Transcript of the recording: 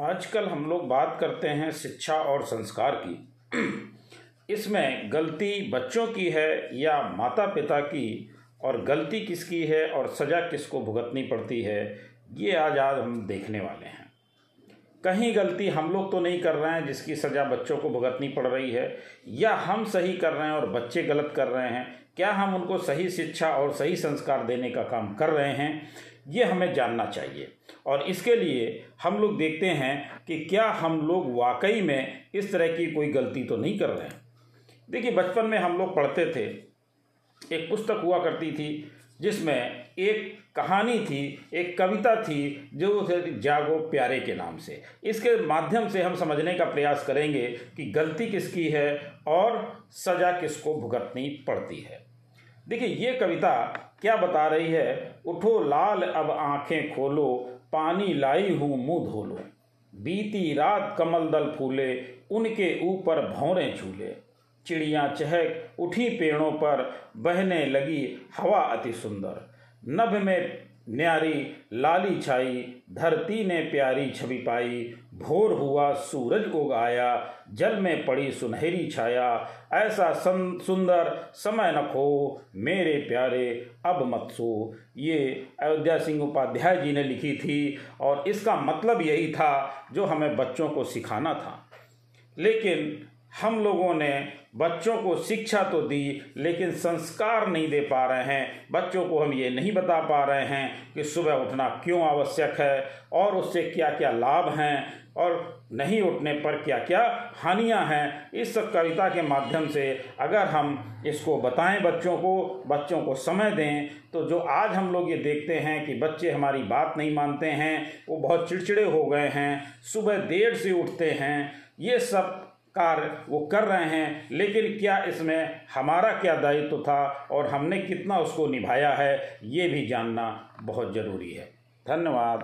आजकल हम लोग बात करते हैं शिक्षा और संस्कार की। इसमें गलती बच्चों की है या माता पिता की? और गलती किसकी है और सज़ा किसको भुगतनी पड़ती है? ये आज आज हम देखने वाले हैं। कहीं गलती हम लोग तो नहीं कर रहे हैं, जिसकी सज़ा बच्चों को भुगतनी पड़ रही है, या हम सही कर रहे हैं और बच्चे गलत कर रहे हैं, क्या हम उनको सही शिक्षा और सही संस्कार देने का काम कर रहे हैं, ये हमें जानना चाहिए। और इसके लिए हम लोग देखते हैं कि क्या हम लोग वाकई में इस तरह की कोई गलती तो नहीं कर रहे हैं। देखिए, बचपन में हम लोग पढ़ते थे, एक पुस्तक हुआ करती थी जिसमें एक कहानी थी, एक कविता थी, जो जागो प्यारे के नाम से। इसके माध्यम से हम समझने का प्रयास करेंगे कि गलती किसकी है और सज़ा किसको भुगतनी पड़ती है। देखिए, ये कविता क्या बता रही है? उठो लाल, अब आँखें खोलो, पानी लाई हूँ, मुँह धो लो। बीती रात कमल दल फूले, उनके ऊपर भौरें झूले। चिड़ियाँ चहक उठी पेड़ों पर, बहने लगी हवा अति सुंदर। नभ में न्यारी लाली छाई, धरती ने प्यारी छवि पाई। भोर हुआ, सूरज उगाया, जल में पड़ी सुनहरी छाया। ऐसा सुंदर समय न खो, मेरे प्यारे, अब मत सो। ये अयोध्या सिंह उपाध्याय जी ने लिखी थी, और इसका मतलब यही था जो हमें बच्चों को सिखाना था। लेकिन हम लोगों ने बच्चों को शिक्षा तो दी, लेकिन संस्कार नहीं दे पा रहे हैं। बच्चों को हम ये नहीं बता पा रहे हैं कि सुबह उठना क्यों आवश्यक है और उससे क्या क्या लाभ हैं और नहीं उठने पर क्या क्या हानियाँ हैं। इस कविता के माध्यम से अगर हम इसको बताएँ बच्चों को बच्चों को समय दें तो जो आज हम लोग ये देखते हैं कि बच्चे हमारी बात नहीं मानते हैं, वो बहुत चिड़चिड़े हो गए हैं, सुबह देर से उठते हैं, ये सब कार्य वो कर रहे हैं, लेकिन क्या इसमें हमारा क्या दायित्व था और हमने कितना उसको निभाया है, ये भी जानना बहुत ज़रूरी है। धन्यवाद।